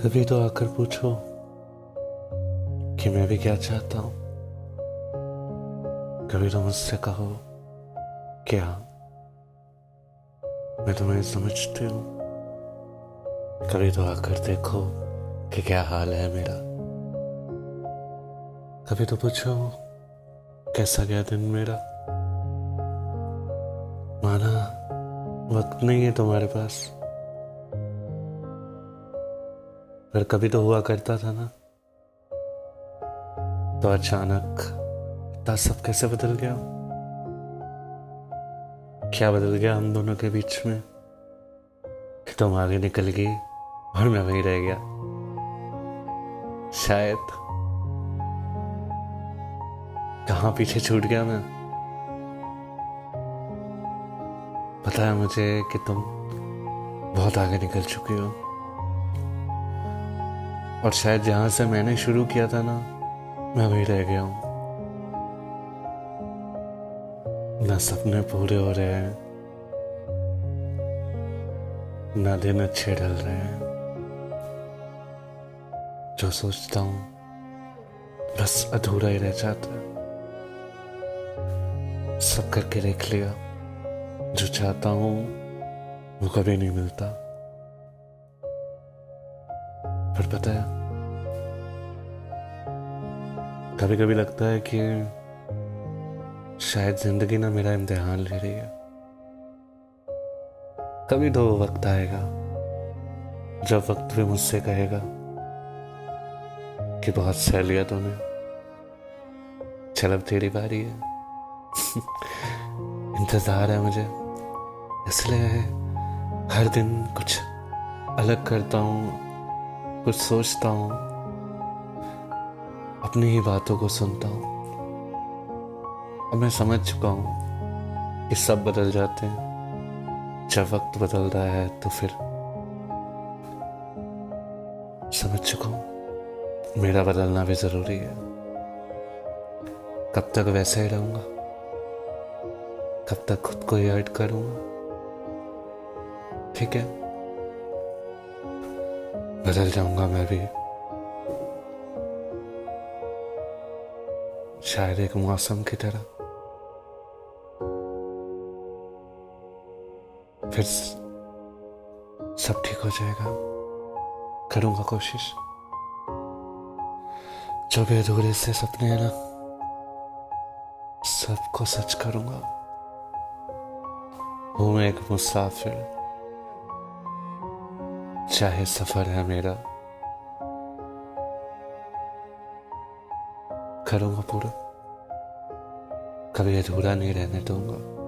कभी तो आकर पूछो कि मैं भी क्या चाहता हूँ। कभी तो मुझसे कहो क्या मैं तुम्हें समझती हूँ। कभी तो आकर देखो कि क्या हाल है मेरा। कभी तो पूछो कैसा गया दिन मेरा। माना वक्त नहीं है तुम्हारे पास। पर कभी तो हुआ करता था ना। तो अचानक इतना सब कैसे बदल गया? क्या बदल गया हम दोनों के बीच में? कि तुम आगे निकल गई और मैं वहीं रह गया। शायद कहा पीछे छूट गया मैं? पता है मुझे कि तुम बहुत आगे निकल चुकी हो। और शायद जहाँ से मैंने शुरू किया था ना, मैं वही रह गया हूँ। ना सपने पूरे हो रहे हैं, ना दिन अच्छे ढल रहे हैं। जो सोचता हूँ, बस अधूरा ही रह जाता सब करके देख लिया। जो चाहता हूँ, वो कभी नहीं मिलता। पर पता है कभी कभी लगता है कि शायद ज़िंदगी ना मेरा इम्तिहान ले रही है। कभी तो वक्त आएगा, जब वक्त भी मुझसे कहेगा कि बहुत सह लिया तूने। चल अब तेरी बारी है। इंतज़ार है मुझे। इसलिए हर दिन कुछ अलग करता हूँ। कुछ सोचता हूँ, अपनी ही बातों को सुनता हूँ। अब मैं समझ चुका हूँ कि सब बदल जाते हैं। जब वक्त बदल रहा है तो फिर समझ चुका हूँ मेरा बदलना भी ज़रूरी है। कब तक वैसे ही रहूँगा? कब तक खुद को ही हर्ट करूँगा? ठीक है। बदल जाऊँगा मैं भी शायद एक मौसम की तरह। फिर सब ठीक हो जाएगा। करूँगा कोशिश। जो भी अधूरे से सपने हैं ना, सबको सच करूँगा। हूँ एक मुसाफिर। चाहे सफ़र है मेरा। करूँगा पूरा। कभी अधूरा नहीं रहने दूँगा।